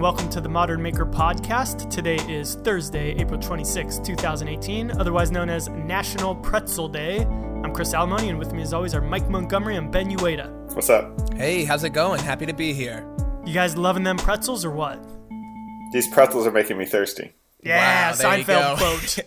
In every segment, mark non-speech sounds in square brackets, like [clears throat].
and welcome to the Modern Maker Podcast. Today is Thursday, April 26, 2018, otherwise known as National Pretzel Day. I'm Chris Salomone, and with me, as always, are Mike Montgomery and Ben Uyeda. What's up? Hey, how's it going? Happy to be here. You guys loving them pretzels or what? These pretzels are making me thirsty. Yeah, Wow, Seinfeld quote.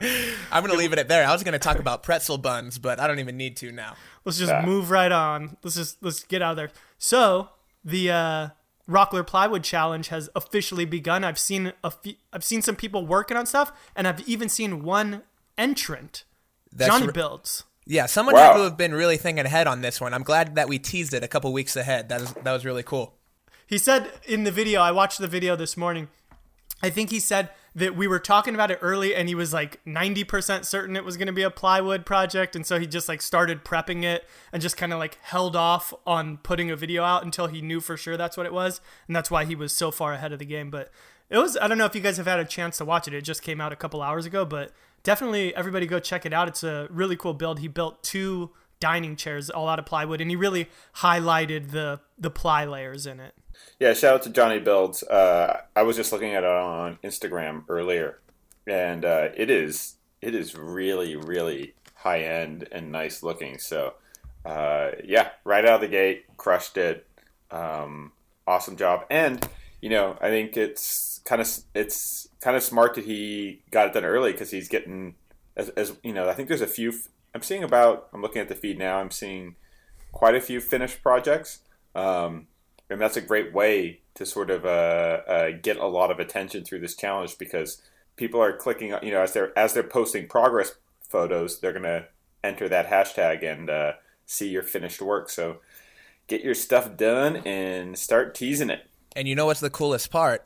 [laughs] I'm going to leave it at there. I was going to talk about pretzel buns, but I don't even need to now. Let's just Yeah. move right on. Let's just let's get out of there. So the uh, Rockler Plywood Challenge has officially begun. I've seen a few, I've seen some people working on stuff, and I've even seen one entrant, That's Jonny re- Builds. Yeah, someone Wow. had to have been really thinking ahead on this one. I'm glad that we teased it a couple weeks ahead. That was, that was really cool. He said in the video, I watched the video this morning. I think he said that we were talking about it early and he was like 90% certain it was going to be a plywood project. And so he just like started prepping it and just kind of like held off on putting a video out until he knew for sure that's what it was. And that's why he was so far ahead of the game. But it was, I don't know if you guys have had a chance to watch it. It just came out a couple hours ago, but definitely everybody go check it out. It's a really cool build. He built two dining chairs all out of plywood and he really highlighted the, the ply layers in it. Yeah, shout out to Jonny Builds. Uh, I was just looking at it on Instagram earlier, and uh, it is it is really really high end and nice looking. So uh, yeah, right out of the gate, crushed it. Um, awesome job, and you know I think it's kind of it's kind of smart that he got it done early because he's getting as, as you know I think there's a few. I'm seeing about I'm looking at the feed now. I'm seeing quite a few finished projects. Um, and that's a great way to sort of uh, uh, get a lot of attention through this challenge because people are clicking, you know, as they're as they're posting progress photos, they're gonna enter that hashtag and uh, see your finished work. So get your stuff done and start teasing it. And you know what's the coolest part?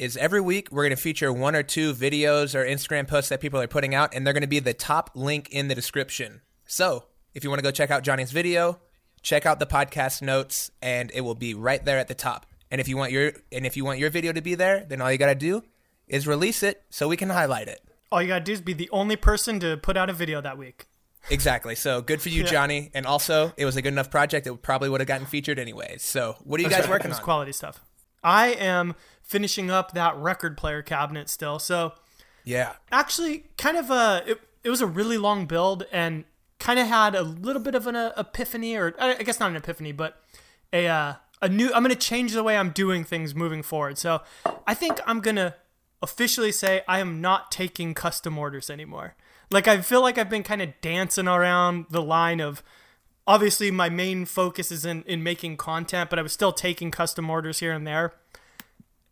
Is every week we're going to feature one or two videos or Instagram posts that people are putting out, and they're going to be the top link in the description. So if you want to go check out Jonny's video, check out the podcast notes, and it will be right there at the top. And if you want your and if you want your video to be there, then all you got to do is release it so we can highlight it. All you gotta do is be the only person to put out a video that week. Exactly. So good for you, [laughs] Jonny. And also, it was a good enough project that probably would have gotten featured anyways. So what are you guys working on? quality stuff. I am finishing up that record player cabinet still. So Yeah. actually, kind of a it, it was a really long build and kind of had a little bit of an uh, epiphany, or I I guess not an epiphany, but a uh, a new. I'm gonna change the way I'm doing things moving forward. So I think I'm gonna officially say I am not taking custom orders anymore. Like I feel like I've been kind of dancing around the line of obviously my main focus is in, in making content, but I was still taking custom orders here and there.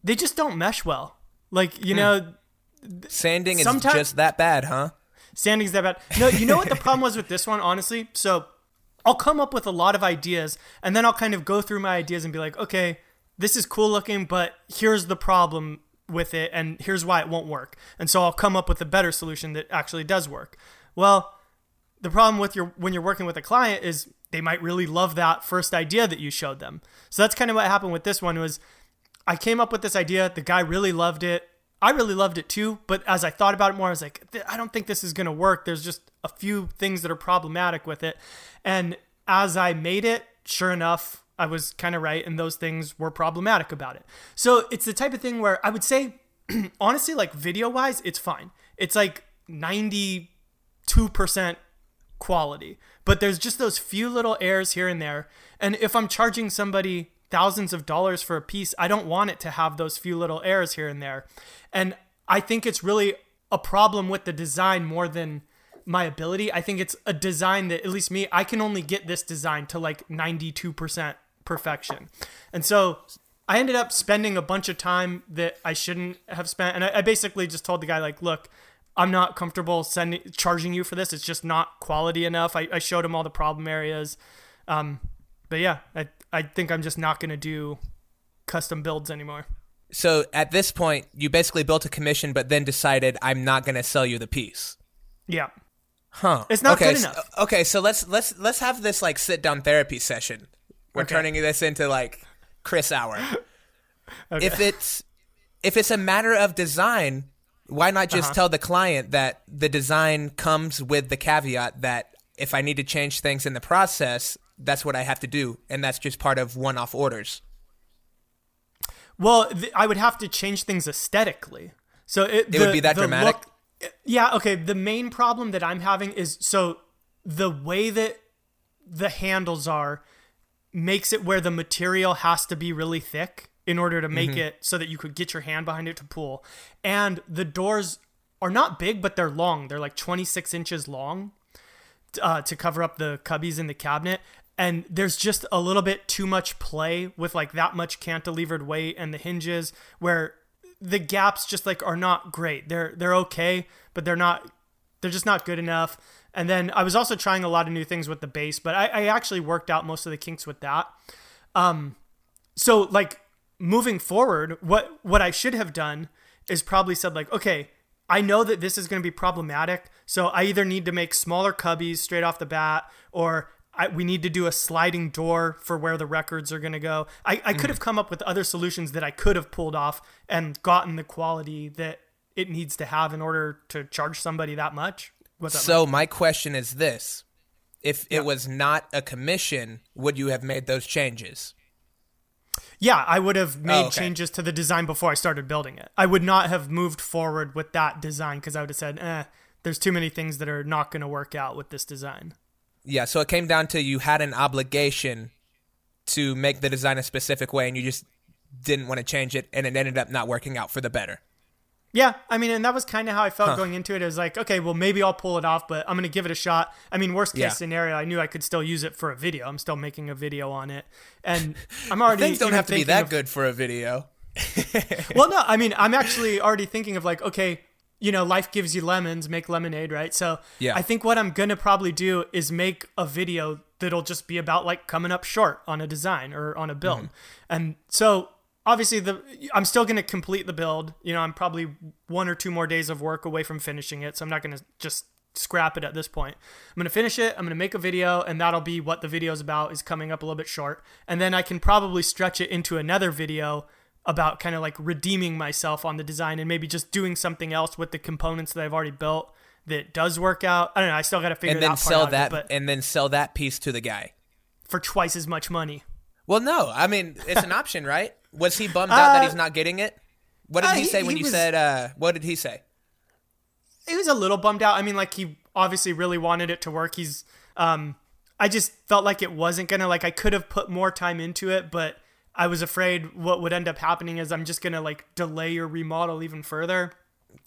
They just don't mesh well. Like, you know, hmm. Sanding is just that bad, huh? Standing's that bad. No, you know what the problem was with this one, honestly? So I'll come up with a lot of ideas and then I'll kind of go through my ideas and be like, okay, this is cool looking, but here's the problem with it and here's why it won't work. And so I'll come up with a better solution that actually does work. Well, the problem with your when you're working with a client is they might really love that first idea that you showed them. So that's kind of what happened with this one was I came up with this idea. The guy really loved it. I really loved it too. But as I thought about it more, I was like, I don't think this is going to work. There's just a few things that are problematic with it. And as I made it, sure enough, I was kind of right. And those things were problematic about it. So it's the type of thing where I would say, [clears throat] honestly, like video wise, it's fine. It's like 92% quality. But there's just those few little errors here and there. And if I'm charging somebody thousands of dollars for a piece, I don't want it to have those few little errors here and there. And I think it's really a problem with the design more than my ability. I think it's a design that, at least me, I can only get this design to like 92% perfection. And so I ended up spending a bunch of time that I shouldn't have spent. And I, I basically just told the guy, like, look, I'm not comfortable sending charging you for this. It's just not quality enough. I, I showed him all the problem areas. Um, but yeah, I, I think I'm just not going to do custom builds anymore. So at this point, you basically built a commission, but then decided I'm not going to sell you the piece. Yeah. Huh? It's not okay, good so- enough. okay, so let's let's let's have this like sit down therapy session. We're Okay. turning this into like Chris hour. [laughs] okay. If it's if it's a matter of design, why not Uh-huh. just tell the client that the design comes with the caveat that if I need to change things in the process, that's what I have to do, and that's just part of one-off orders. Well, th- I would have to change things aesthetically. So it, It would be that dramatic? yeah. Okay. The main problem that I'm having is so the way that the handles are makes it where the material has to be really thick in order to make it so that you could get your hand behind it to pull. And the doors are not big, but they're long. They're like 26 inches long uh, to cover up the cubbies in the cabinet. And there's just a little bit too much play with like that much cantilevered weight and the hinges where the gaps just like are not great. They're they're okay, but they're not they're just not good enough. And then I was also trying a lot of new things with the base, but I, I actually worked out most of the kinks with that. Um, so like moving forward, what what I should have done is probably said like, okay, I know that this is going to be problematic, so I either need to make smaller cubbies straight off the bat, or I, we need to do a sliding door for where the records are going to go. I, I could have come up with other solutions that I could have pulled off and gotten the quality that it needs to have in order to charge somebody that much. Up? So my question is this: If it was not a commission, would you have made those changes? Yeah, I would have made Oh, okay. changes to the design before I started building it. I would not have moved forward with that design because I would have said, eh, there's too many things that are not going to work out with this design. Yeah, so it came down to you had an obligation to make the design a specific way, and you just didn't want to change it, and it ended up not working out for the better. Yeah, I mean, and that was kind of how I felt going into it. It was like, okay, well, maybe I'll pull it off, but I'm going to give it a shot. I mean, worst case Yeah. scenario, I knew I could still use it for a video. I'm still making a video on it. And I'm already. Things don't have to be that of- good for a video. [laughs] well, no, I mean, I'm actually already thinking of like, okay, you know, life gives you lemons, make lemonade, right? So Yeah. I think what I'm gonna probably do is make a video that'll just be about like coming up short on a design or on a build, Mm-hmm. and so obviously the I'm still gonna complete the build. You know, I'm probably one or two more days of work away from finishing it, so I'm not gonna just scrap it at this point. I'm gonna finish it. I'm gonna make a video, and that'll be what the video's about. Is coming up a little bit short, and then I can probably stretch it into another video about kind of like redeeming myself on the design and maybe just doing something else with the components that I've already built that does work out. I don't know. I still got to figure and then that part sell out, that, but and then sell that piece to the guy. for twice as much money. Well, no, I mean it's an [laughs] option, right? Was he bummed out that he's not getting it? What did uh, he he- say when he you was- said? uh What did he say? He was a little bummed out. I mean, like he obviously really wanted it to work. He's, um, I just felt like it wasn't gonna like I could have put more time into it, but I was afraid what would end up happening is I'm just gonna like delay your remodel even further.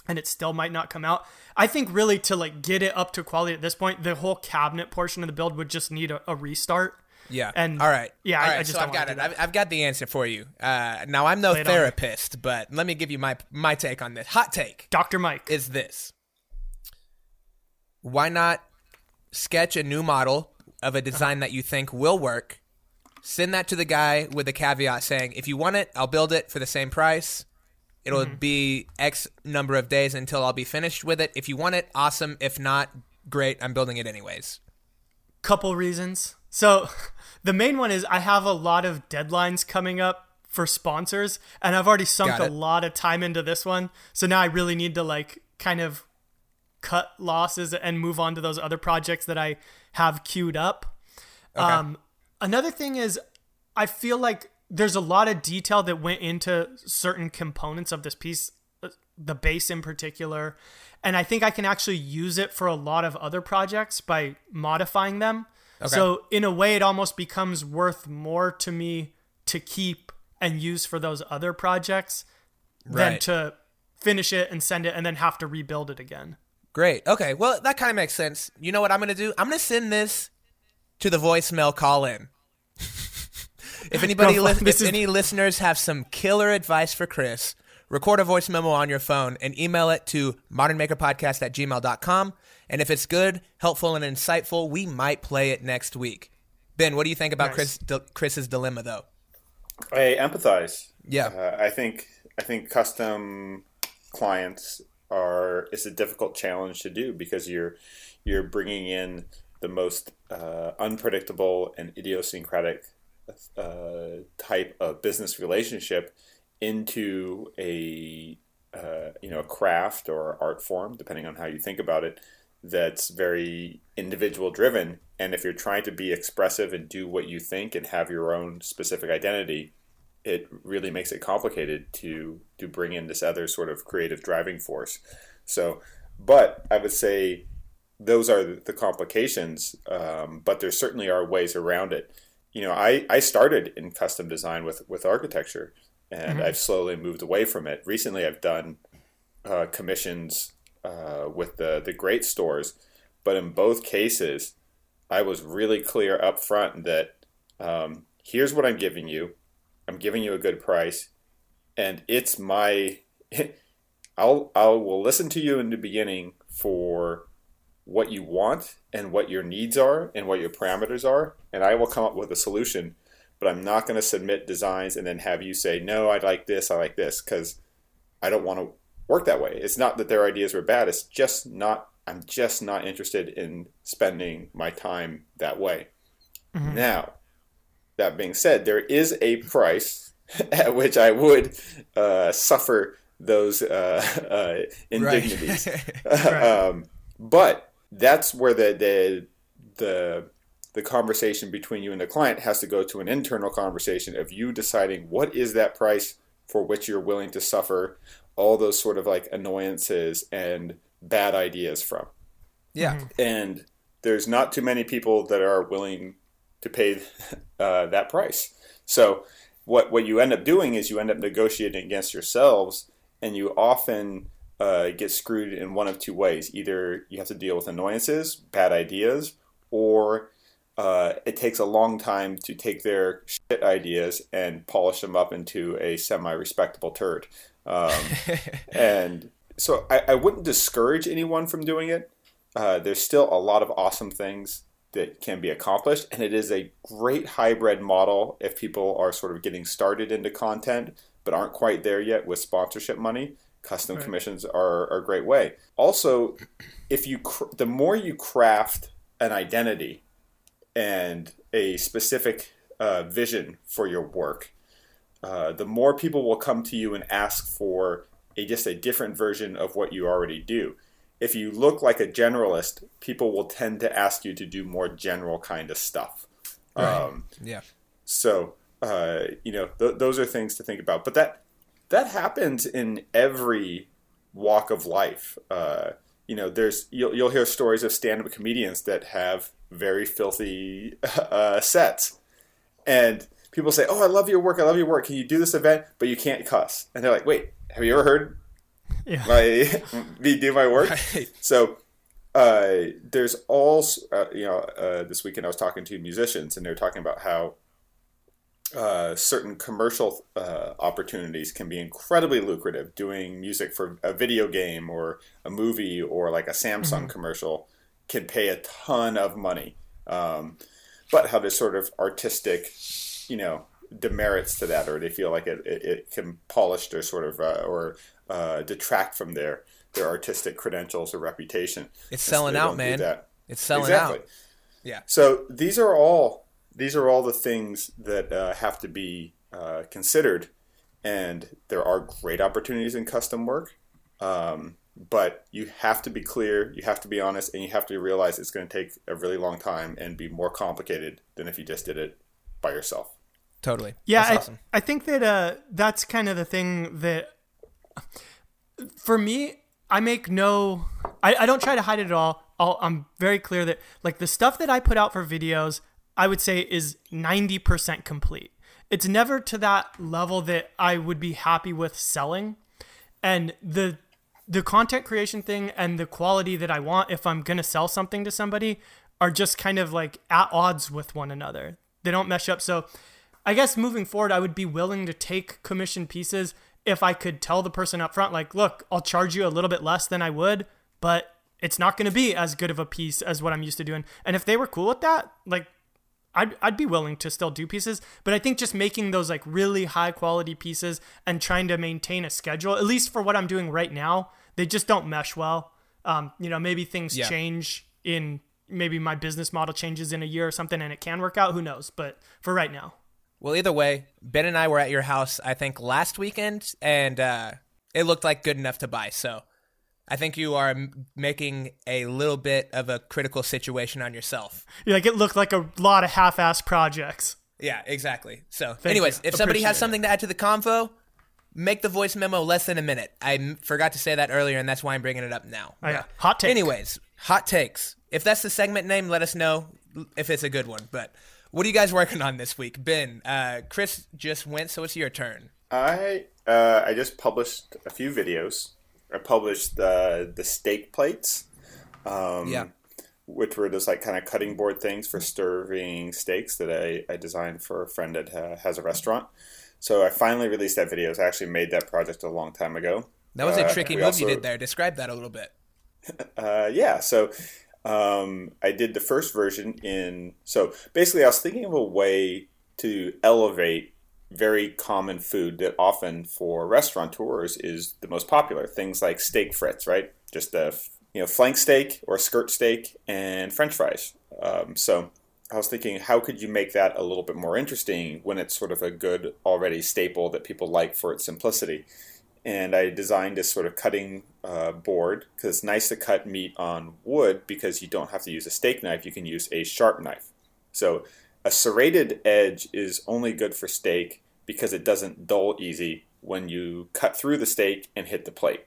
and it still might not come out. I think really to like get it up to quality at this point, the whole cabinet portion of the build would just need a, a restart. Yeah. And all right. yeah, I- I just so I've got it. I've, I've got the answer for you. Uh, now I'm no Lay it on me. therapist, but let me give you my my take on this. Hot take Dr. Mike. is this: Why not sketch a new model of a design that you think will work? Send that to the guy with a caveat saying, "If you want it, I'll build it for the same price." It'll Mm-hmm. be X number of days until I'll be finished with it. If you want it, awesome. If not, great. I'm building it anyways. couple reasons. So [laughs] the main one is I have a lot of deadlines coming up for sponsors and I've already sunk a lot of time into this one. So now I really need to like kind of cut losses and move on to those other projects that I have queued up. Um, another thing is I feel like there's a lot of detail that went into certain components of this piece, uh, the base in particular. And I think I can actually use it for a lot of other projects by modifying them. So, in a way, it almost becomes worth more to me to keep and use for those other projects than to finish it and send it and then have to rebuild it again. Great. Okay. Well, that kind of makes sense. You know what I'm going to do? I'm going to send this to the voicemail call in. [laughs] if anybody, Bro, li- if is- any listeners have some killer advice for Chris, record a voice memo on your phone and email it to modernmakerpodcast at gmail.com. And if it's good, helpful, and insightful, we might play it next week. Ben, what do you think about Nice. Chris, di- Chris's dilemma, though? I empathize. Yeah. Uh, I think I think custom clients are it's a difficult challenge to do because you're you're bringing in the most uh, unpredictable and idiosyncratic uh, type of business relationship into a uh, you know a craft or art form, depending on how you think about it. That's very individual driven, and if you're trying to be expressive and do what you think and have your own specific identity, it really makes it complicated to to bring in this other sort of creative driving force. So, but I would say those are the complications, um, but there certainly are ways around it. You know, I, I started in custom design with, with architecture and mm-hmm. I've slowly moved away from it. Recently, I've done uh, commissions uh, with the, the great stores, but in both cases, I was really clear up front that um, here's what I'm giving you. I'm giving you a good price, and it's my. [laughs] I'll I will listen to you in the beginning for what you want and what your needs are and what your parameters are, and I will come up with a solution. But I'm not going to submit designs and then have you say, no, I like this, I like this, because I don't want to work that way. It's not that their ideas were bad, it's just not, I'm just not interested in spending my time that way. Mm-hmm. Now, that being said, there is a price [laughs] at which I would uh, suffer those uh, [laughs] uh, indignities. [laughs] Right. um, but that's where the the the the conversation between you and the client has to go to an internal conversation of you deciding what is that price for which you're willing to suffer all those sort of like annoyances and bad ideas from. Yeah. Mm-hmm. And there's not too many people that are willing to pay [laughs] uh, that price. So what what you end up doing is you end up negotiating against yourselves and you often uh, get screwed in one of two ways. Either you have to deal with annoyances, bad ideas, or uh, it takes a long time to take their shit ideas and polish them up into a semi-respectable turd. Um, [laughs] and so I, I, wouldn't discourage anyone from doing it. Uh, there's still a lot of awesome things that can be accomplished, and it is a great hybrid model if people are sort of getting started into content but aren't quite there yet with sponsorship money custom right. commissions are, are, a great way. Also, if you cr- the more you craft an identity and a specific uh, vision for your work, uh, the more people will come to you and ask for a just a different version of what you already do. If you look like a generalist, people will tend to ask you to do more general kind of stuff. Right. Um, yeah. So uh, you know th- those are things to think about. But that that happens in every walk of life. Uh, you know, there's you'll, you'll hear stories of stand-up comedians that have very filthy [laughs] uh, sets, and people say, "Oh, I love your work. I love your work. Can you do this event?" But you can't cuss, and they're like, "Wait, have you ever heard yeah. [laughs] my [laughs] me do my work?" Right. So uh, there's all uh, you know. Uh, this weekend I was talking to musicians, and they're talking about how uh, certain commercial uh, opportunities can be incredibly lucrative. Doing music for a video game or a movie or like a Samsung mm-hmm. commercial can pay a ton of money. Um, but how there's sort of artistic, you know, demerits to that, or they feel like it, it, it can polish their sort of uh, or uh, detract from their their artistic credentials or reputation. It's selling out, man. It's selling exactly. out. Yeah. So these are all these are all the things that uh, have to be uh, considered, and there are great opportunities in custom work. Um, but you have to be clear, you have to be honest, and you have to realize it's going to take a really long time and be more complicated than if you just did it by yourself. Totally. Yeah, I, awesome. I think that uh, that's kind of the thing that, for me, I make no, I, I don't try to hide it at all. I'll, I'm very clear that like the stuff that I put out for videos, I would say is 90% complete. It's never to that level that I would be happy with selling. And the the content creation thing and the quality that I want if I'm going to sell something to somebody are just kind of like at odds with one another. They don't mesh up. So I guess moving forward, I would be willing to take commission pieces if I could tell the person up front, like, look, I'll charge you a little bit less than I would, but it's not going to be as good of a piece as what I'm used to doing. And if they were cool with that, like, I'd, I'd be willing to still do pieces, but I think just making those like really high quality pieces and trying to maintain a schedule, at least for what I'm doing right now, they just don't mesh well. Um, you know, maybe things yeah. change in maybe my business model changes in a year or something and it can work out. Who knows? But for right now. Well, either way, Ben and I were at your house, I think last weekend, and uh, it looked like good enough to buy. So I think you are making a little bit of a critical situation on yourself. Yeah, like it looked like a lot of half-ass projects. Yeah, exactly. So, Thank anyways, you. if somebody Appreciate has it. something to add to the convo, make the voice memo less than a minute. I m- forgot to say that earlier, and that's why I'm bringing it up now. Oh, yeah. Hot take. Anyways, hot takes. If that's the segment name, let us know if it's a good one. But what are you guys working on this week? Ben, uh, Chris just went, so it's your turn. I uh, I just published a few videos. I published the the steak plates. Um, Yeah. Which were just like kind of cutting board things for serving steaks that I, I designed for a friend that uh, has a restaurant. So I finally released that video. So I actually made that project a long time ago. That was Uh, a tricky we move you did there. Describe that a little bit. [laughs] Uh, yeah, so um, I did the first version in. So basically, I was thinking of a way to elevate very common food that often for restaurateurs is the most popular. Things like steak frites, right? Just a you know flank steak or skirt steak and French fries. Um, so I was thinking, how could you make that a little bit more interesting when it's sort of a good already staple that people like for its simplicity? and I designed this sort of cutting uh, board because it's nice to cut meat on wood because you don't have to use a steak knife. You can use a sharp knife. So a serrated edge is only good for steak because it doesn't dull easy when you cut through the steak and hit the plate.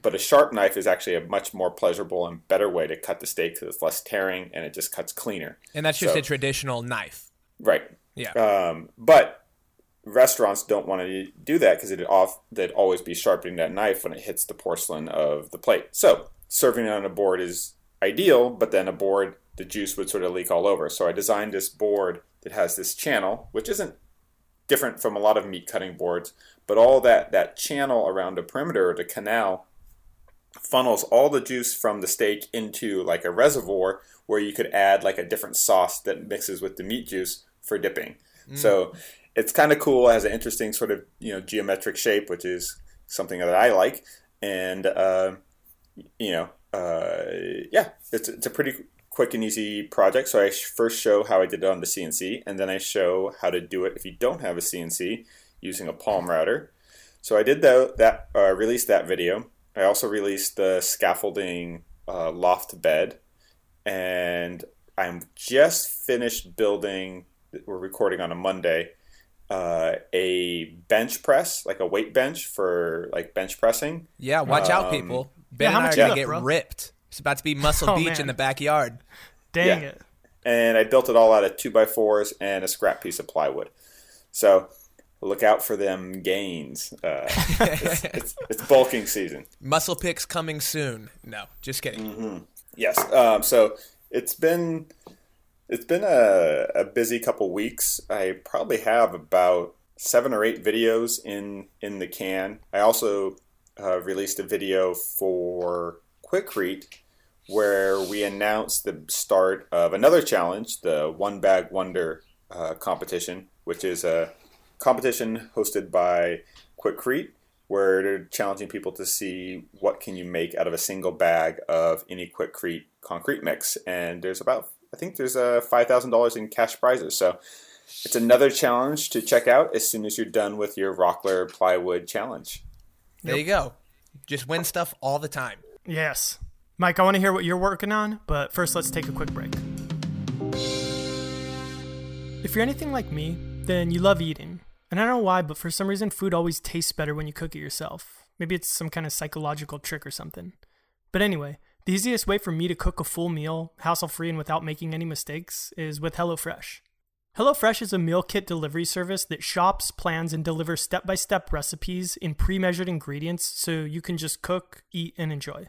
But a sharp knife is actually a much more pleasurable and better way to cut the steak because it's less tearing and it just cuts cleaner. And that's just So- a traditional knife. Right. Yeah. Um, but restaurants don't want to do that because it'd off they'd always be sharpening that knife when it hits the porcelain of the plate. So serving it on a board is ideal, but then a board the juice would sort of leak all over. So I designed this board that has this channel, which isn't different from a lot of meat cutting boards, but all that that channel around the perimeter, the canal, funnels all the juice from the steak into like a reservoir where you could add like a different sauce that mixes with the meat juice for dipping. So it's kind of cool. It has an interesting sort of you know geometric shape, which is something that I like, and uh, you know uh, yeah, it's it's a pretty quick and easy project. So I first show how I did it on the CNC, and then I show how to do it if you don't have a CNC using a palm router. So I did that. That uh, released that video. I also released the scaffolding uh, loft bed, and I'm just finished building. We're recording on a Monday. Uh, a bench press, like a weight bench for like bench pressing. Yeah, watch out, Um, people. Ben how and I are much gonna get bro? ripped. It's about to be Muscle [laughs] Oh, Beach man. in the backyard. Dang Yeah. it. and I built it all out of two by fours and a scrap piece of plywood. So look out for them gains. Uh, [laughs] it's, it's, it's bulking season. Muscle picks coming soon. No, just kidding. Yes. Um, so it's been it's been a, a busy couple weeks. I probably have about seven or eight videos in in the can. I also uh, released a video for Quikrete where we announced the start of another challenge, the One Bag Wonder uh, competition, which is a competition hosted by Quikrete, where they're challenging people to see what can you make out of a single bag of any Quikrete concrete mix. And there's about, I think there's uh, $5,000 in cash prizes. So it's another challenge to check out as soon as you're done with your Rockler plywood challenge. There you go. Just win stuff all the time. Yes. Mike, I want to hear what you're working on, but first let's take a quick break. If you're anything like me, then you love eating. And I don't know why, but for some reason, food always tastes better when you cook it yourself. Maybe it's some kind of psychological trick or something. But anyway, the easiest way for me to cook a full meal, hassle free and without making any mistakes, is with HelloFresh. HelloFresh is a meal kit delivery service that shops, plans, and delivers step by step recipes in pre measured ingredients so you can just cook, eat, and enjoy.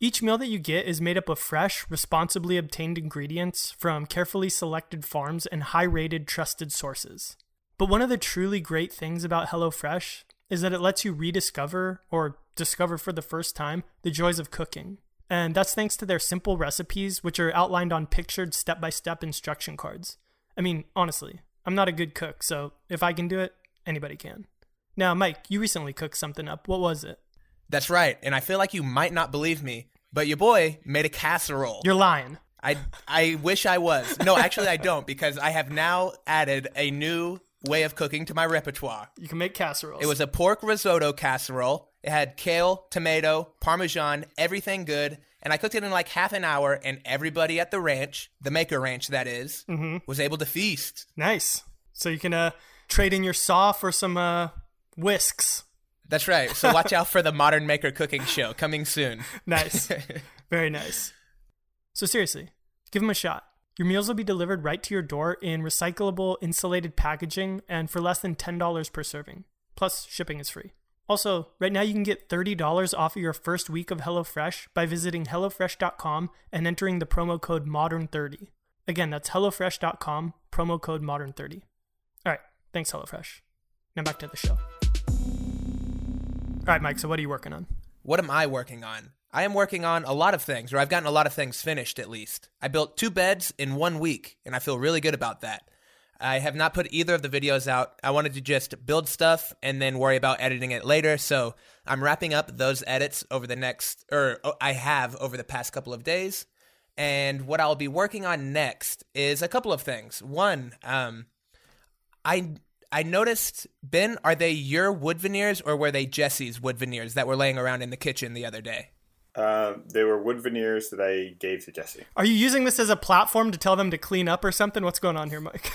Each meal that you get is made up of fresh, responsibly obtained ingredients from carefully selected farms and high rated, trusted sources. But one of the truly great things about HelloFresh is that it lets you rediscover or discover for the first time the joys of cooking. And that's thanks to their simple recipes, which are outlined on pictured step by step instruction cards. I mean, honestly, I'm not a good cook, so if I can do it, anybody can. Now, Mike, you recently cooked something up. What was it? That's right. And I feel like you might not believe me, but your boy made a casserole. You're lying. I I wish I was. No, actually I don't because I have now added a new way of cooking to my repertoire. You can make casseroles. It was a pork risotto casserole. It had kale, tomato, parmesan, everything good. And I cooked it in like half an hour, and everybody at the ranch, the Maker Ranch that is, was able to feast. nice. So you can uh, trade in your saw for some uh, whisks. That's right. So watch out for the Modern Maker cooking show coming soon. [laughs] Nice. Very nice. So seriously, give them a shot. Your meals will be delivered right to your door in recyclable insulated packaging and for less than $10 per serving. Plus, shipping is free. Also, right now you can get $30 off of your first week of HelloFresh by visiting HelloFresh.com and entering the promo code MODERN30. Again, that's HelloFresh.com, promo code MODERN30. All right, thanks, HelloFresh. Now back to the show. All right, Mike, so what are you working on? What am I working on? I am working on a lot of things, or I've gotten a lot of things finished at least. I built two beds in one week, and I feel really good about that. I have not put either of the videos out. I wanted to just build stuff and then worry about editing it later. So I'm wrapping up those edits over the next, or oh, I have over the past couple of days. And what I'll be working on next is a couple of things. One, um, I I noticed Ben, are they your wood veneers or were they Jesse's wood veneers that were laying around in the kitchen the other day? Uh, they were wood veneers that I gave to Jesse. Are you using this as a platform to tell them to clean up or something? What's going on here, Mike?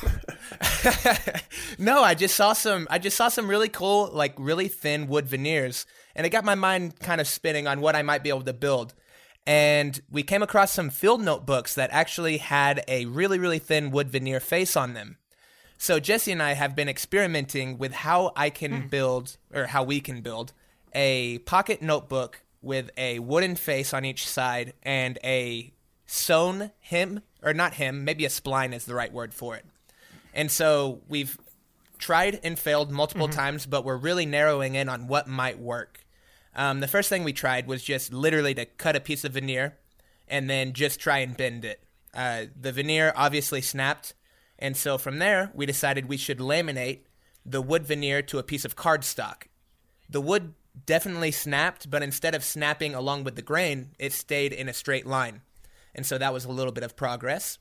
[laughs] [laughs] no, I just saw some. I just saw some really cool, like really thin wood veneers, and it got my mind kind of spinning on what I might be able to build. And we came across some field notebooks that actually had a really, really thin wood veneer face on them. So Jesse and I have been experimenting with how I can build, or how we can build, a pocket notebook with a wooden face on each side and a sewn hem, or not hem, maybe a spline is the right word for it. And so we've tried and failed multiple times, but we're really narrowing in on what might work. Um, the first thing we tried was just literally to cut a piece of veneer and then just try and bend it. Uh, the veneer obviously snapped, and so from there we decided we should laminate the wood veneer to a piece of cardstock. The wood definitely snapped, but instead of snapping along with the grain, it stayed in a straight line. And so that was a little bit of progress.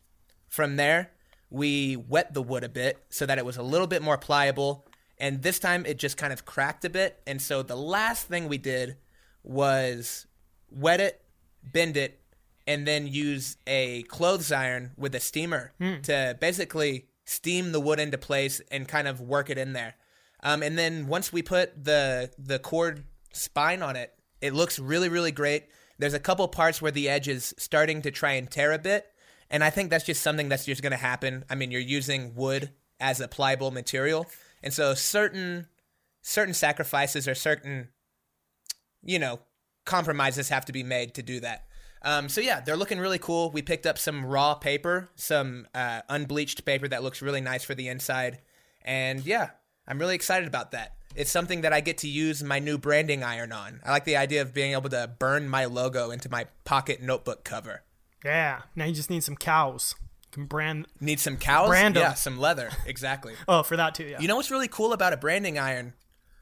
From there, we wet the wood a bit so that it was a little bit more pliable. And this time it just kind of cracked a bit. And so the last thing we did was wet it, bend it, and then use a clothes iron with a steamer to basically steam the wood into place and kind of work it in there. Um, and then once we put the the cord spine on it, it looks really really great. There's a couple parts where the edge is starting to try and tear a bit, and I think that's just something that's just going to happen. I mean, you're using wood as a pliable material, and so certain certain sacrifices or certain you know compromises have to be made to do that. Um, so yeah, they're looking really cool. We picked up some raw paper, some uh, unbleached paper that looks really nice for the inside, and yeah, I'm really excited about that. It's something that I get to use my new branding iron on. I like the idea of being able to burn my logo into my pocket notebook cover. yeah. Now you just need some cows. You can brand. Need some cows? Brand yeah, some leather. Exactly. [laughs] Oh, for that too. Yeah. you know what's really cool about a branding iron?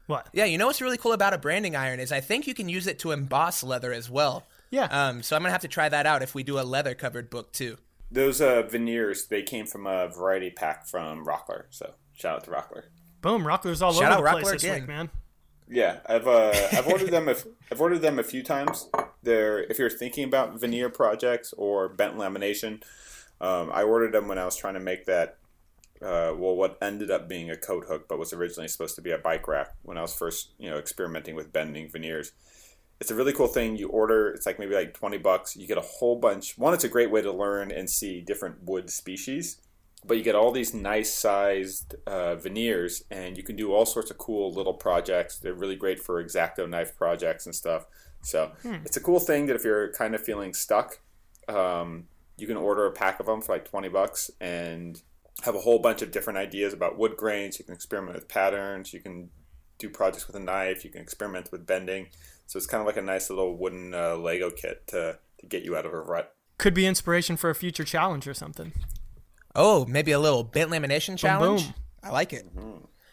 what? Yeah, you know what's really cool about a branding iron is I think you can use it to emboss leather as well. Yeah. Um, so I'm gonna have to try that out if we do a leather covered book too. Those uh, veneers, they came from a variety pack from Rockler. So shout out to Rockler. Boom. Rockler's all Shout over out the place Rockler this week, man. Yeah, I've uh, I've ordered them. A, [laughs] I've ordered them a few times. They're if you're thinking about veneer projects or bent lamination, um, I ordered them when I was trying to make that. Uh, well, what ended up being a coat hook, but was originally supposed to be a bike rack when I was first, you know, experimenting with bending veneers. It's a really cool thing. You order, it's like maybe like twenty bucks. You get a whole bunch. One, it's a great way to learn and see different wood species but you get all these nice sized uh, veneers and you can do all sorts of cool little projects. They're really great for exacto knife projects and stuff. So it's a cool thing that if you're kind of feeling stuck um, you can order a pack of them for like 20 bucks and have a whole bunch of different ideas about wood grains. You can experiment with patterns. You can do projects with a knife. You can experiment with bending so it's kind of like a nice little wooden uh, lego kit to, to get you out of a rut Could be inspiration for a future challenge or something. Oh, maybe a little bent lamination challenge. boom. I like it.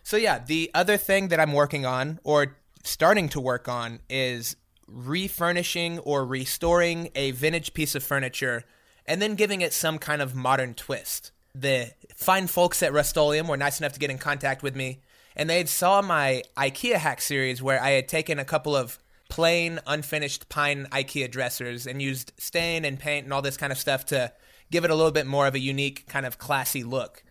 So yeah, the other thing that I'm working on or starting to work on is refurnishing or restoring a vintage piece of furniture and then giving it some kind of modern twist. The fine folks at Rust-Oleum were nice enough to get in contact with me and they saw my IKEA hack series where I had taken a couple of plain unfinished pine IKEA dressers and used stain and paint and all this kind of stuff to give it a little bit more of a unique kind of classy look.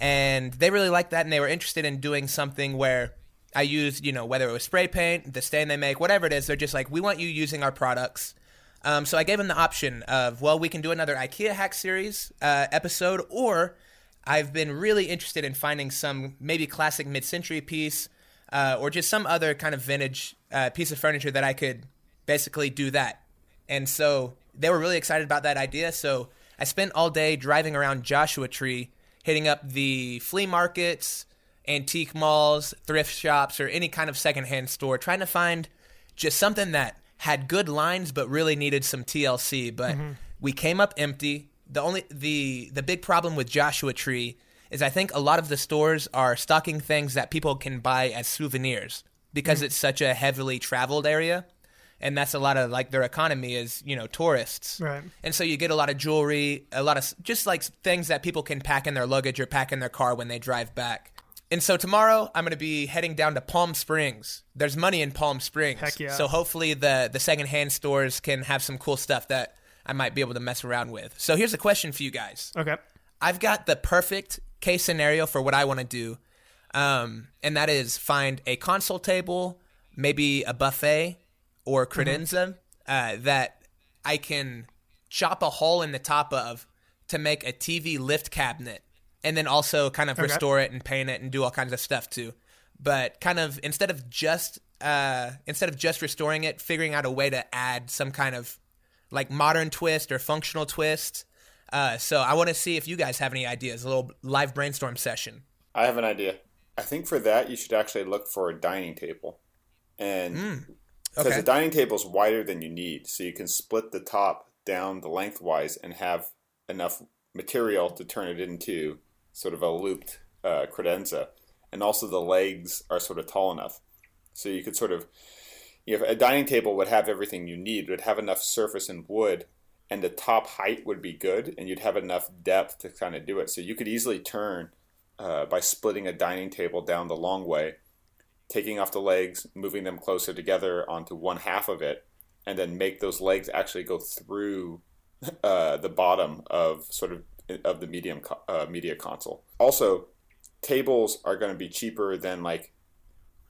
and they really liked that, and they were interested in doing something where I used, you know, whether it was spray paint, the stain they make, whatever it is. They're just like, we want you using our products. Um, so I gave them the option of, well, we can do another IKEA hack series uh, episode, or I've been really interested in finding some maybe classic mid-century piece uh, or just some other kind of vintage uh, piece of furniture that I could basically do that. And so they were really excited about that idea. So I spent all day driving around Joshua Tree, hitting up the flea markets, antique malls, thrift shops, or any kind of secondhand store, trying to find just something that had good lines but really needed some TLC. But we came up empty. The only the the big problem with Joshua Tree is I think a lot of the stores are stocking things that people can buy as souvenirs because mm. it's such a heavily traveled area. And that's a lot of like their economy is, you know, tourists. Right. And so you get a lot of jewelry, a lot of just like things that people can pack in their luggage or pack in their car when they drive back. And so tomorrow I'm going to be heading down to Palm Springs. There's money in Palm Springs. Heck yeah. So hopefully the the secondhand stores can have some cool stuff that I might be able to mess around with. So here's a question for you guys. Okay. I've got the perfect case scenario for what I want to do, um, and that is find a console table, maybe a buffet or credenza uh, that I can chop a hole in the top of to make a TV lift cabinet, and then also kind of Okay. restore it and paint it and do all kinds of stuff too. But kind of instead of just uh, instead of just restoring it, figuring out a way to add some kind of like modern twist or functional twist. Uh, so I want to see if you guys have any ideas. A little live brainstorm session. I have an idea. I think for that you should actually look for a dining table, and because okay. the dining table is wider than you need, so you can split the top down the lengthwise and have enough material to turn it into sort of a looped uh, credenza, and also the legs are sort of tall enough, so you could sort of, you know, a dining table would have everything you need, It would have enough surface and wood, and the top height would be good, and you'd have enough depth to kind of do it. So you could easily turn uh, by splitting a dining table down the long way, taking off the legs, moving them closer together onto one half of it, and then make those legs actually go through [laughs] uh, the bottom of sort of of the medium uh, media console. Also, tables are going to be cheaper than like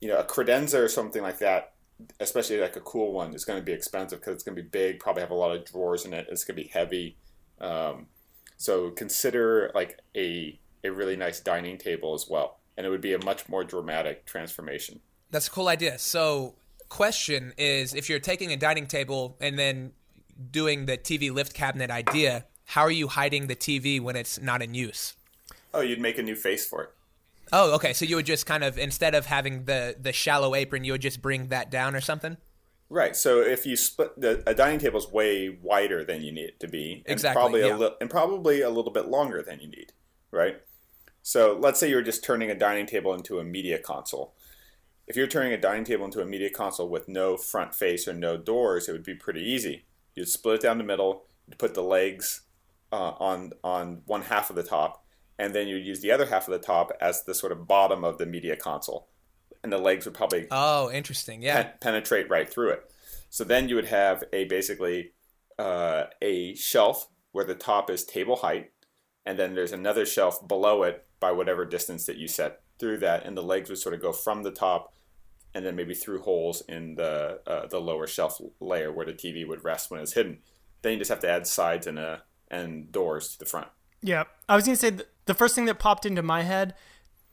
you know a credenza or something like that. Especially like a cool one is going to be expensive because it's going to be big, probably have a lot of drawers in it. It's going to be heavy. Um, so consider like a a really nice dining table as well, and it would be a much more dramatic transformation. That's a cool idea. So, question is if you're taking a dining table and then doing the TV lift cabinet idea, how are you hiding the TV when it's not in use? Oh, you'd make a new face for it. Oh, okay. So you would just kind of instead of having the the shallow apron, you would just bring that down or something. Right. So if you split the a dining table is way wider than you need it to be, and Exactly, probably yeah. a li- and probably a little bit longer than you need, right? So let's say you're just turning a dining table into a media console. If you're turning a dining table into a media console with no front face or no doors, it would be pretty easy. You'd split it down the middle, you'd put the legs uh, on on one half of the top, and then you'd use the other half of the top as the sort of bottom of the media console, and the legs would probably Oh, interesting. Yeah. pen- penetrate right through it. So then you would have a basically uh, a shelf where the top is table height, and then there's another shelf below it by whatever distance that you set through that, and the legs would sort of go from the top, and then maybe through holes in the uh, the lower shelf layer where the TV would rest when it's hidden. Then you just have to add sides and uh, and doors to the front. Yeah, I was gonna say th- the first thing that popped into my head,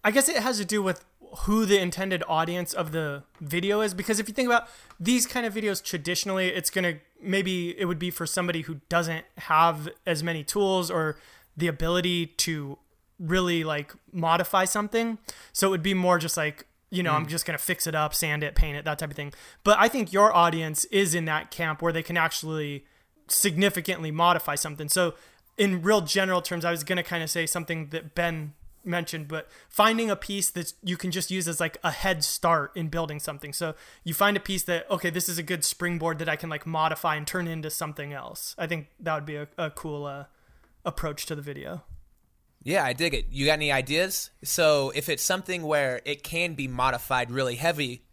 I guess it has to do with who the intended audience of the video is. Because if you think about these kind of videos, traditionally, it's gonna maybe it would be for somebody who doesn't have as many tools or the ability to really like modify something. So it would be more just like you know, I'm mm. just gonna fix it up, sand it, paint it, that type of thing. But I think your audience is in that camp where they can actually significantly modify something. So, in real general terms, I was going to kind of say something that Ben mentioned, but finding a piece that you can just use as like a head start in building something. So, you find a piece that, okay, this is a good springboard that I can like modify and turn into something else. I think that would be a, a cool uh, approach to the video. Yeah, I dig it. You got any ideas? So if it's something where it can be modified really heavy,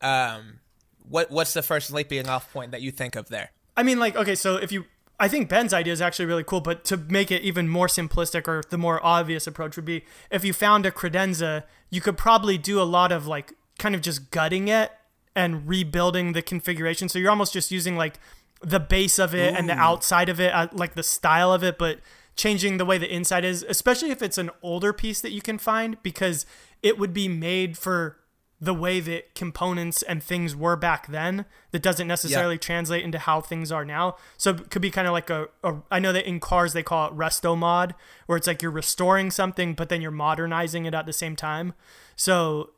um, what what's the first leaping off point that you think of there? I mean, like, okay, so if you, I think Ben's idea is actually really cool, but to make it even more simplistic or the more obvious approach would be if you found a credenza, you could probably do a lot of like kind of just gutting it and rebuilding the configuration. So you're almost just using like the base of it Ooh. and the outside of it, uh, like the style of it, but changing the way the inside is, especially if it's an older piece that you can find, because it would be made for the way that components and things were back then that doesn't necessarily yeah. translate into how things are now. So it could be kind of like a, a I know that in cars they call it resto mod where it's like you're restoring something but then you're modernizing it at the same time. So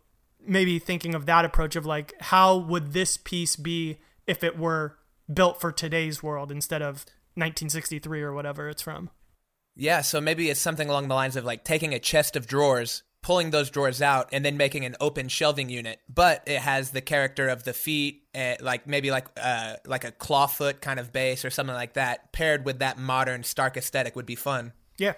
maybe thinking of that approach of like how would this piece be if it were built for today's world instead of 1963 or whatever it's from. Yeah, so maybe it's something along the lines of like taking a chest of drawers pulling those drawers out and then making an open shelving unit but it has the character of the feet uh, like maybe like uh, like a clawfoot kind of base or something like that paired with that modern stark aesthetic would be fun. Yeah.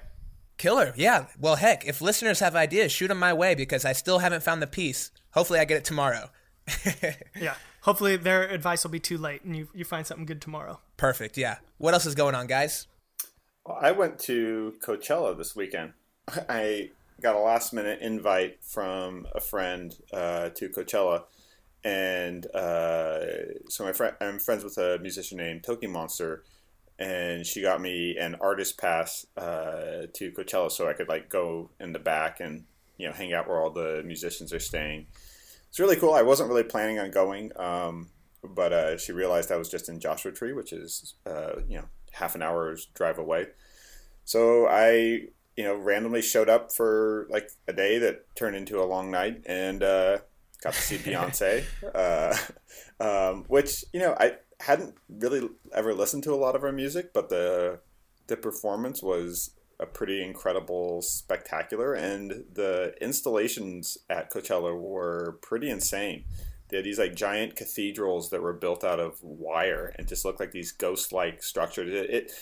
Killer yeah. Well heck if listeners have ideas shoot them my way because i still haven't found the piece. Hopefully i get it tomorrow. [laughs] Yeah. Hopefully their advice will be too late and you, you find something good tomorrow. Perfect yeah. What else is going on guys? Well, i went to coachella this weekend. [laughs] I got a last minute invite from a friend uh, to Coachella, and uh, so my friend, I'm friends with a musician named Tokimonsta, and she got me an artist pass uh, to Coachella, so I could like go in the back and you know hang out where all the musicians are staying. It's really cool. I wasn't really planning on going, um, but uh, she realized I was just in Joshua Tree, which is uh, you know half an hour's drive away. So I you know, randomly showed up for like a day that turned into a long night and uh, got to see [laughs] Beyonce, uh, um, which you know I hadn't really ever listened to a lot of her music, but the the performance was a pretty incredible spectacular, and the installations at Coachella were pretty insane. They had these like giant cathedrals that were built out of wire and just looked like these ghost like structures. It, it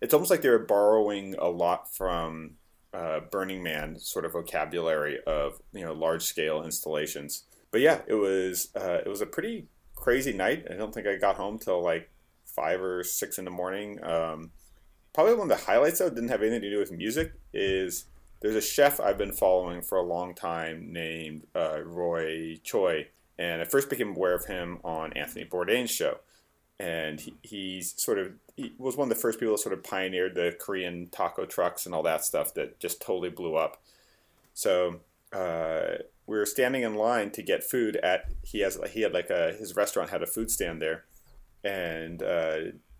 it's almost like they were borrowing a lot from uh, Burning Man sort of vocabulary of you know large scale installations. But yeah, it was uh, it was a pretty crazy night. I don't think I got home till like five or six in the morning. Um, probably one of the highlights though didn't have anything to do with music. Is there's a chef I've been following for a long time named uh, Roy Choi, and I first became aware of him on Anthony Bourdain's show and he, he's sort of he was one of the first people that sort of pioneered the Korean taco trucks and all that stuff that just totally blew up. So uh, we were standing in line to get food at he has he had like a his restaurant had a food stand there, and uh,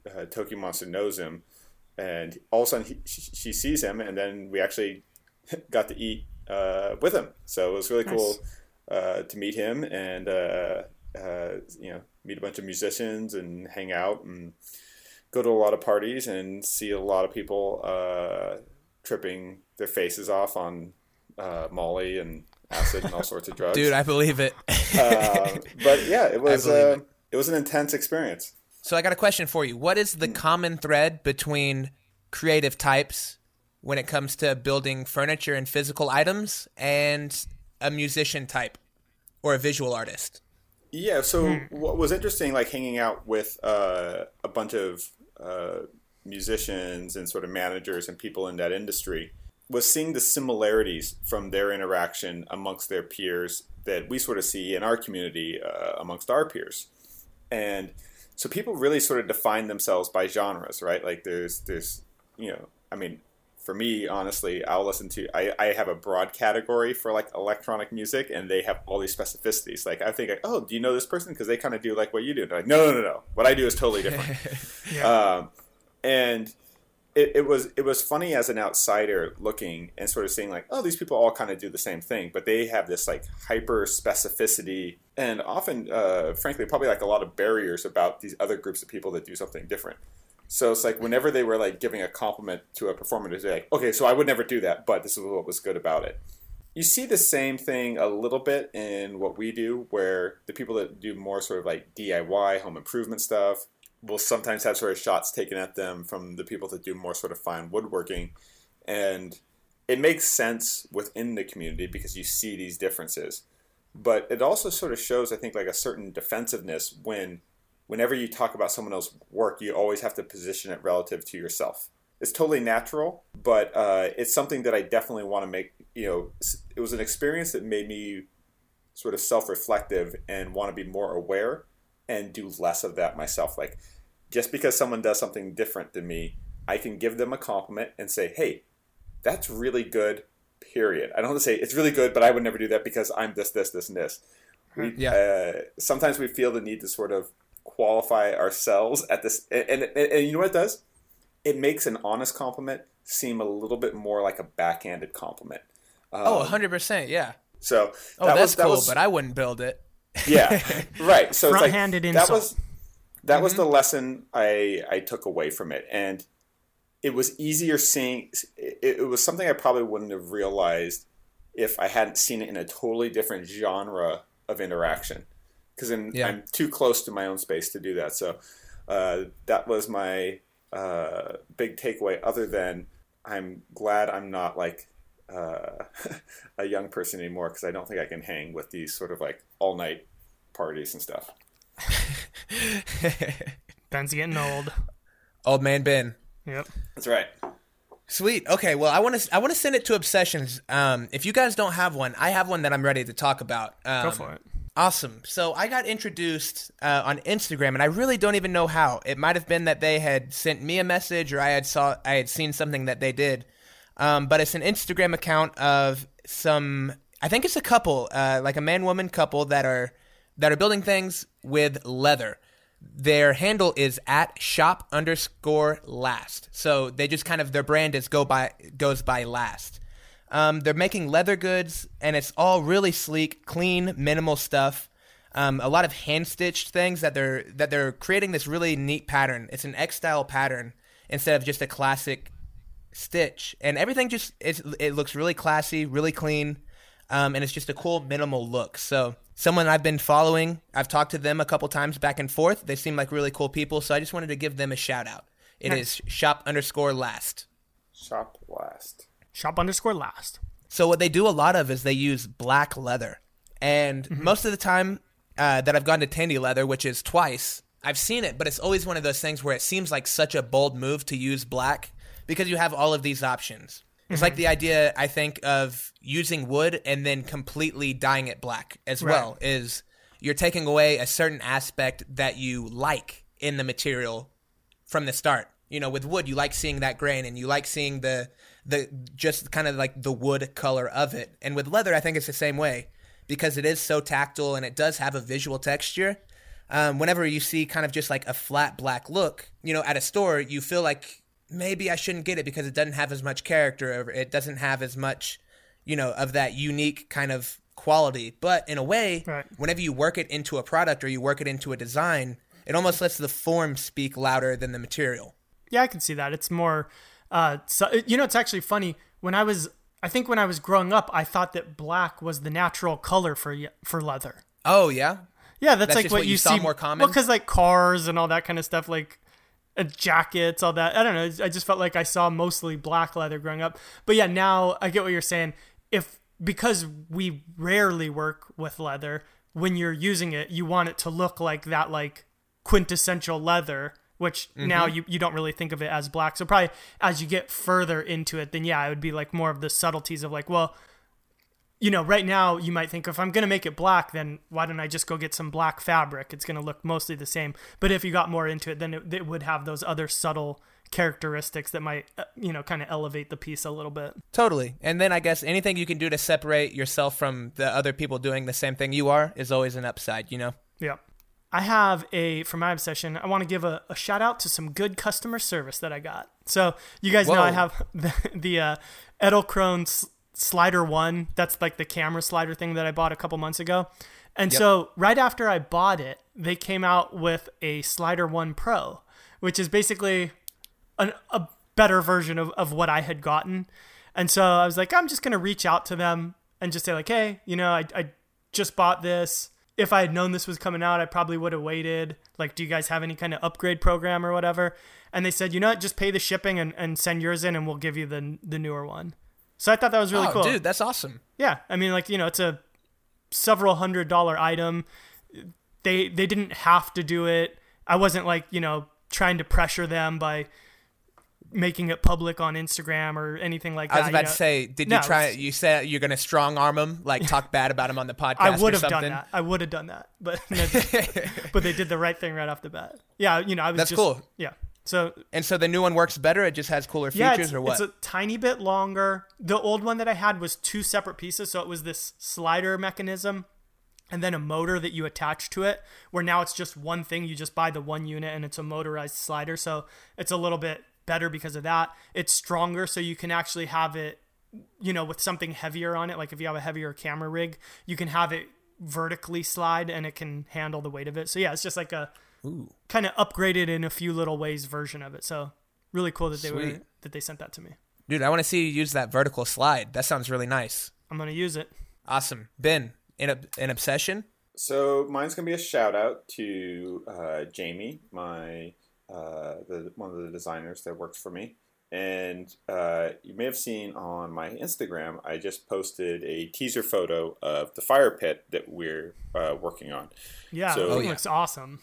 uh, Tokimonsta knows him, and all of a sudden he, she, she, sees him, and then we actually [laughs] got to eat uh, with him. So it was really nice. cool uh, to meet him and uh, uh, you know meet a bunch of musicians and hang out and go to a lot of parties and see a lot of people uh, tripping their faces off on uh, Molly and acid and all sorts of [laughs] drugs. Dude, I believe it. uh, but yeah, [laughs] it was uh, it. it was an intense experience. So I got a question for you. What is the common thread between creative types when it comes to building furniture and physical items and a musician type or a visual artist? Yeah. So hmm. what was interesting, like hanging out with uh, a bunch of uh, musicians and sort of managers and people in that industry, was seeing the similarities from their interaction amongst their peers that we sort of see in our community uh, amongst our peers, and so people really sort of define themselves by genres, right? Like there's there's you know, I mean, for me, honestly, I'll listen to. I, I have a broad category for like electronic music, and they have all these specificities. Like I think, like, oh, do you know this person? Because they kind of do like what you do. like, no, no, no, no. What I do is totally different. [laughs] yeah. um, and it, it was it was funny as an outsider looking and sort of seeing like, oh, these people all kind of do the same thing, but they have this like hyper specificity and often, uh, frankly, probably like a lot of barriers about these other groups of people that do something different. So it's like whenever they were like giving a compliment to a performer, they're like, okay, so I would never do that, but this is what was good about it. You see the same thing a little bit in what we do, where the people that do more sort of like DIY home improvement stuff will sometimes have sort of shots taken at them from the people that do more sort of fine woodworking. And it makes sense within the community because you see these differences. But it also sort of shows, I think, like a certain defensiveness when whenever you talk about someone else's work, you always have to position it relative to yourself. It's totally natural, but uh, it's something that I definitely want to make. You know, it was an experience that made me sort of self-reflective and want to be more aware and do less of that myself. Like, just because someone does something different than me, I can give them a compliment and say, "Hey, that's really good." Period. I don't want to say it's really good, but I would never do that because I'm this, this, this, and this. We, Yeah. Uh, sometimes we feel the need to sort of qualify ourselves at this, and, and, and you know what it does? It makes an honest compliment seem a little bit more like a backhanded compliment. oh, um, 100%. Yeah. So Oh, that that's was, that cool, was, but I wouldn't build it. yeah, [laughs] right. So it's like Front-handed that insult. was that was mm-hmm. the lesson I I took away from it, and it was easier seeing. It, it was something I probably wouldn't have realized if I hadn't seen it in a totally different genre of interaction, because Yeah. I'm too close to my own space to do that. So uh, that was my uh, big takeaway. Other than I'm glad I'm not like uh, [laughs] a young person anymore because I don't think I can hang with these sort of like all night parties and stuff. [laughs] Ben's getting old. Old man Ben. Yep. That's right. Sweet. Okay. Well, I want to I want to send it to Obsessions. Um, if you guys don't have one, I have one that I'm ready to talk about. Um, Go for it. Awesome. So I got introduced uh, on Instagram, and I really don't even know how. It might have been that they had sent me a message, or I had saw I had seen something that they did. Um, but it's an Instagram account of some. I think it's a couple, uh, like a man woman couple that are that are building things with leather. Their handle is at shop underscore last. So they just kind of their brand is go by goes by last. Um, they're making leather goods, and it's all really sleek, clean, minimal stuff. Um, a lot of hand stitched things that they're that they're creating this really neat pattern. It's an X style pattern instead of just a classic stitch, and everything just it's, it looks really classy, really clean, um, and it's just a cool minimal look. So someone I've been following, I've talked to them a couple times back and forth. They seem like really cool people, so I just wanted to give them a shout out. It is shop underscore last. Shop last. Shop underscore last. So what they do a lot of is they use black leather, and most of the time uh, that I've gone to Tandy Leather, which is twice, I've seen it, but it's always one of those things where it seems like such a bold move to use black because you have all of these options. It's like the idea I think of using wood and then completely dyeing it black as well. Is you're taking away a certain aspect that you like in the material from the start. You know, with wood, you like seeing that grain and you like seeing the the just kind of like the wood color of it. And with leather, I think it's the same way because it is so tactile and it does have a visual texture. Um, whenever you see kind of just like a flat black look, you know, at a store, you feel like maybe I shouldn't get it because it doesn't have as much character or it doesn't have as much, you know, of that unique kind of quality. But in a way, Right. whenever you work it into a product or you work it into a design, it almost lets the form speak louder than the material. Yeah, I can see that. It's more, uh, so, you know, it's actually funny. When I was, I think when I was growing up, I thought that black was the natural color for for leather. Oh yeah, Yeah, that's, That's like what, what you see more common? Well, because like cars and all that kind of stuff, like uh, jackets, all that. I don't know. I just felt like I saw mostly black leather growing up. But yeah, now I get what you're saying. If because we rarely work with leather, when you're using it, you want it to look like that, like quintessential leather. Which now Mm-hmm. you, you don't really think of it as black. So probably as you get further into it, then yeah, it would be like more of the subtleties of like, well, you know, right now you might think if I'm going to make it black, then why don't I just go get some black fabric? It's going to look mostly the same. But if you got more into it, then it, it would have those other subtle characteristics that might, uh, you know, kind of elevate the piece a little bit. totally. And then I guess anything you can do to separate yourself from the other people doing the same thing you are is always an upside. You know. Yeah. I have a, for my obsession, I want to give a, a shout out to some good customer service that I got. So you guys know I have [laughs] the, the uh, Edelkrone s- Slider 1. That's like the camera slider thing that I bought a couple months ago. And Yep. so right after I bought it, they came out with a Slider 1 Pro, which is basically an, a better version of, of what I had gotten. And so I was like, I'm just going to reach out to them and just say, like, hey, you know, I, I just bought this. If I had known this was coming out, I probably would have waited. Like, do you guys have any kind of upgrade program or whatever? And they said, you know what, just pay the shipping and, and send yours in and we'll give you the, the newer one. So I thought that was really oh, cool. dude, that's awesome. Yeah, I mean, like you know, it's a several hundred dollar item. They they didn't have to do it. I wasn't like you know trying to pressure them by making it public on Instagram or anything like that. I was about you know? to say, did No, you try? it's- You said you're gonna strong arm them, like talk bad about him on the [laughs] podcast. I would have done that. I would have done that, but [laughs] but they did the right thing right off the bat. Yeah, you know, I was That's just, cool. Yeah, so And so the new one works better. It just has cooler yeah, features, or what? it's a tiny bit longer. The old one that I had was two separate pieces, so it was this slider mechanism and then a motor that you attach to it. Where now it's just one thing. You just buy the one unit and it's a motorized slider, so it's a little bit better because of that. It's stronger, so you can actually have it, you know, with something heavier on it. Like if you have a heavier camera rig, you can have it vertically slide and it can handle the weight of it. So yeah, it's just like a kind of upgraded in a few little ways version of it. So really cool that they were that they sent that to me. Dude, I want to see you use that vertical slide. That sounds really nice. I'm gonna use it. Awesome, Ben. In a, an obsession. So mine's gonna be a shout out to uh, Jamie, my uh, the one of the designers that works for me. And uh, you may have seen on my Instagram, I just posted a teaser photo of the fire pit that we're uh, working on. Yeah, So- it Oh, yeah. looks awesome.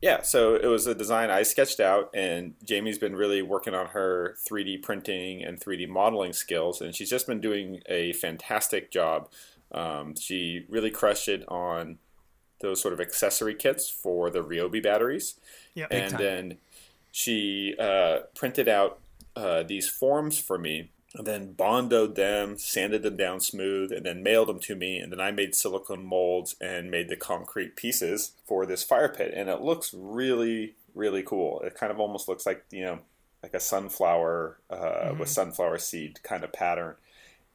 Yeah, so it was a design I sketched out, and Jamie's been really working on her 3D printing and 3D modeling skills, and she's just been doing a fantastic job. Um, she really crushed it on those sort of accessory kits for the Ryobi batteries, Yeah, and time. then she uh, printed out uh, these forms for me and then bondoed them, sanded them down smooth, and then mailed them to me. And then I made silicone molds and made the concrete pieces for this fire pit. And it looks really, really cool. It kind of almost looks like, you know, like a sunflower uh, with sunflower seed kind of pattern.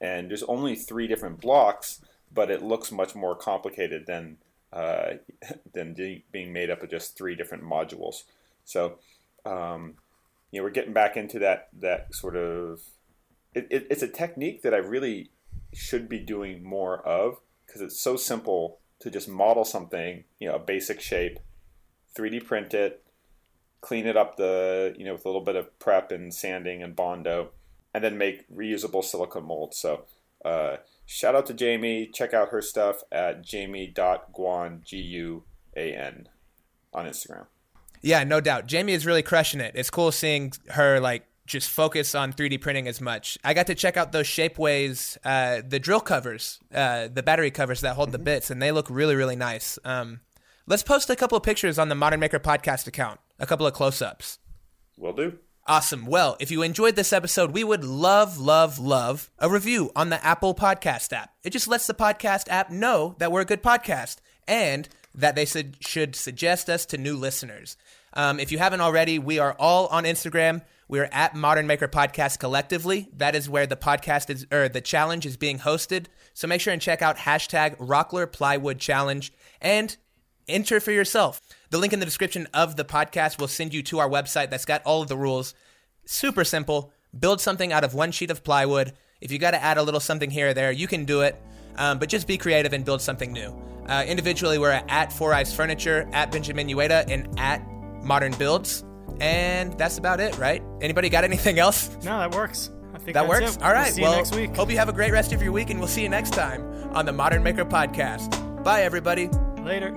And there's only three different blocks, but it looks much more complicated than uh, [laughs] than being made up of just three different modules. So, um, you know, we're getting back into that that sort of. It, it, it's a technique that I really should be doing more of because it's so simple to just model something, you know, a basic shape, 3D print it, clean it up the you know with a little bit of prep and sanding and bondo, and then make reusable silicone molds. So. Uh, shout out to Jamie. Check out her stuff at jamie.guan, G U A N, on Instagram. Yeah, no doubt. Jamie is really crushing it. It's cool seeing her like just focus on 3D printing as much. I got to check out those Shapeways, uh, the drill covers, uh, the battery covers that hold the bits, and they look really, really nice. Um, let's post a couple of pictures on the Modern Maker podcast account, a couple of close ups. Will do. Awesome. Well, if you enjoyed this episode, we would love, love, love a review on the Apple Podcast app. It just lets the podcast app know that we're a good podcast and that they should suggest us to new listeners. Um, if you haven't already, we are all on Instagram. We're at Modern Maker Podcast collectively. That is where the podcast is, or the challenge is being hosted. So make sure and check out hashtag Rockler Plywood Challenge and enter for yourself. The link in the description of the podcast will send you to our website that's got all of the rules. Super simple. Build something out of one sheet of plywood. If you got to add a little something here or there, you can do it. Um, but just be creative and build something new. Uh, individually, we're at Four Eyes Furniture, at Benjamin Uyeda, and at Modern Builds. And that's about it, right? Anybody got anything else? No, that works. I think That that's works. It. All right. We'll see well, you next week. hope you have a great rest of your week, and we'll see you next time on the Modern Maker Podcast. Bye, everybody. Later.